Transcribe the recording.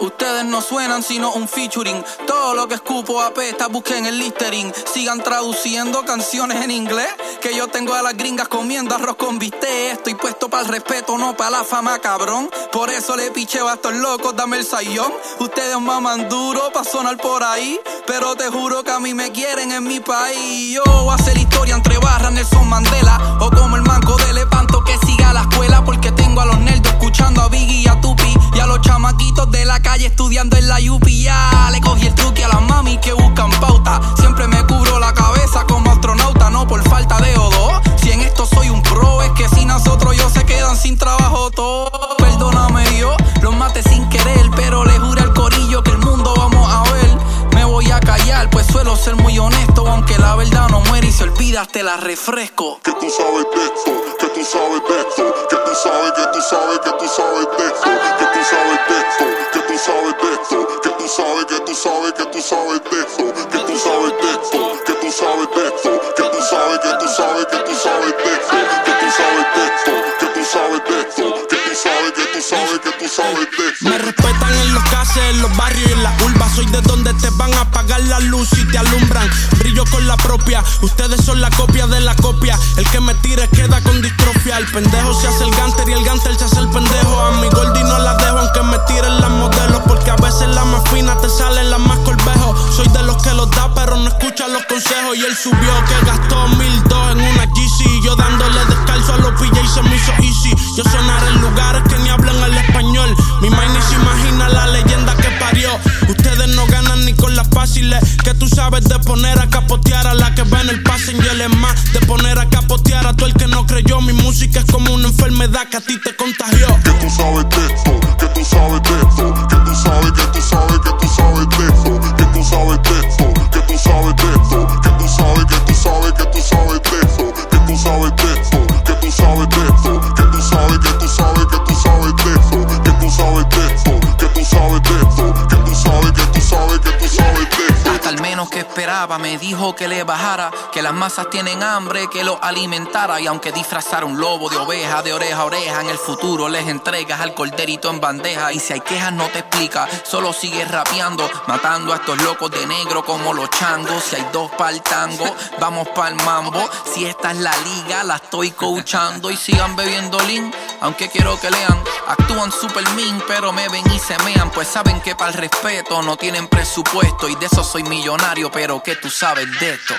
Ustedes no suenan sino un featuring. Todo lo que escupo apesta, busquen el littering. Sigan traduciendo canciones en inglés. Que yo tengo a las gringas comiendo arroz con bistec. Estoy puesto para el respeto, no para la fama, cabrón. Por eso le picheo a estos locos, dame el sayón. Ustedes maman duro pa' sonar por ahí. Pero te juro que a mí me quieren en mi país. Yo voy a hacer historia entre barras, Nelson Mandela. Chamaquitos de la calle estudiando en la UPI. Ya le cogí el truque a las mami que buscan pauta. Siempre me cubro la cabeza como astronauta, no por falta de odo. Si en esto soy un pro, es que sin nosotros ellos se quedan sin trabajo todo. Perdóname yo, los maté sin querer, pero le juré al corillo que el mundo vamos a ver. Me voy a callar, pues suelo ser muy honesto, aunque la verdad no muere y se olvida, te la refresco. que tú sabes de esto, que tú sabes de esto, que tú sabes, que tú sabes, que tú sabes de esto, sabes, que tú sabes, de que tú sabes de que tú sabes de que tú sabes, que tú sabes, que tú sabes de que tú sabes de que tú sabes de que tú sabes, que tú sabes, que tú sabes de. Me respetan en los cases, en los barrios y en las urbas. Soy de donde te van a apagar la luz y te alumbran. Brillo con la propia, ustedes son la copia de la copia. El que me tire queda con distrofia. El pendejo se hace el ganter y el ganter se hace el pendejo. A mi gordi no la dejo aunque me tiren las modelos. Él subió que gastó mil dos en una GC. Yo dándole descalzo a los PJ y se me hizo easy. Yo sonar en lugares que ni hablan el español. Mi mind se imagina la leyenda que parió. Ustedes no ganan ni con las fáciles. Que tú sabes de poner a capotear a la que va en el passenger. Es más, de poner a capotear a todo el que no creyó. Mi música es como una enfermedad que a ti te contagió. que tú sabes me dijo que le bajara, que las masas tienen hambre, que lo alimentara. Y aunque disfrazara un lobo de oveja, de oreja a oreja, en el futuro les entregas al corderito en bandeja. Y si hay quejas no te explica, solo sigue rapeando, matando a estos locos de negro como los changos. Si hay dos pa'l tango, vamos pa'l mambo. Si esta es la liga, la estoy coachando y sigan bebiendo lean. Aunque quiero que lean, actúan super mean, pero me ven y se mean. Pues saben que para el respeto no tienen presupuesto y de eso soy millonario, pero que tú sabes de esto.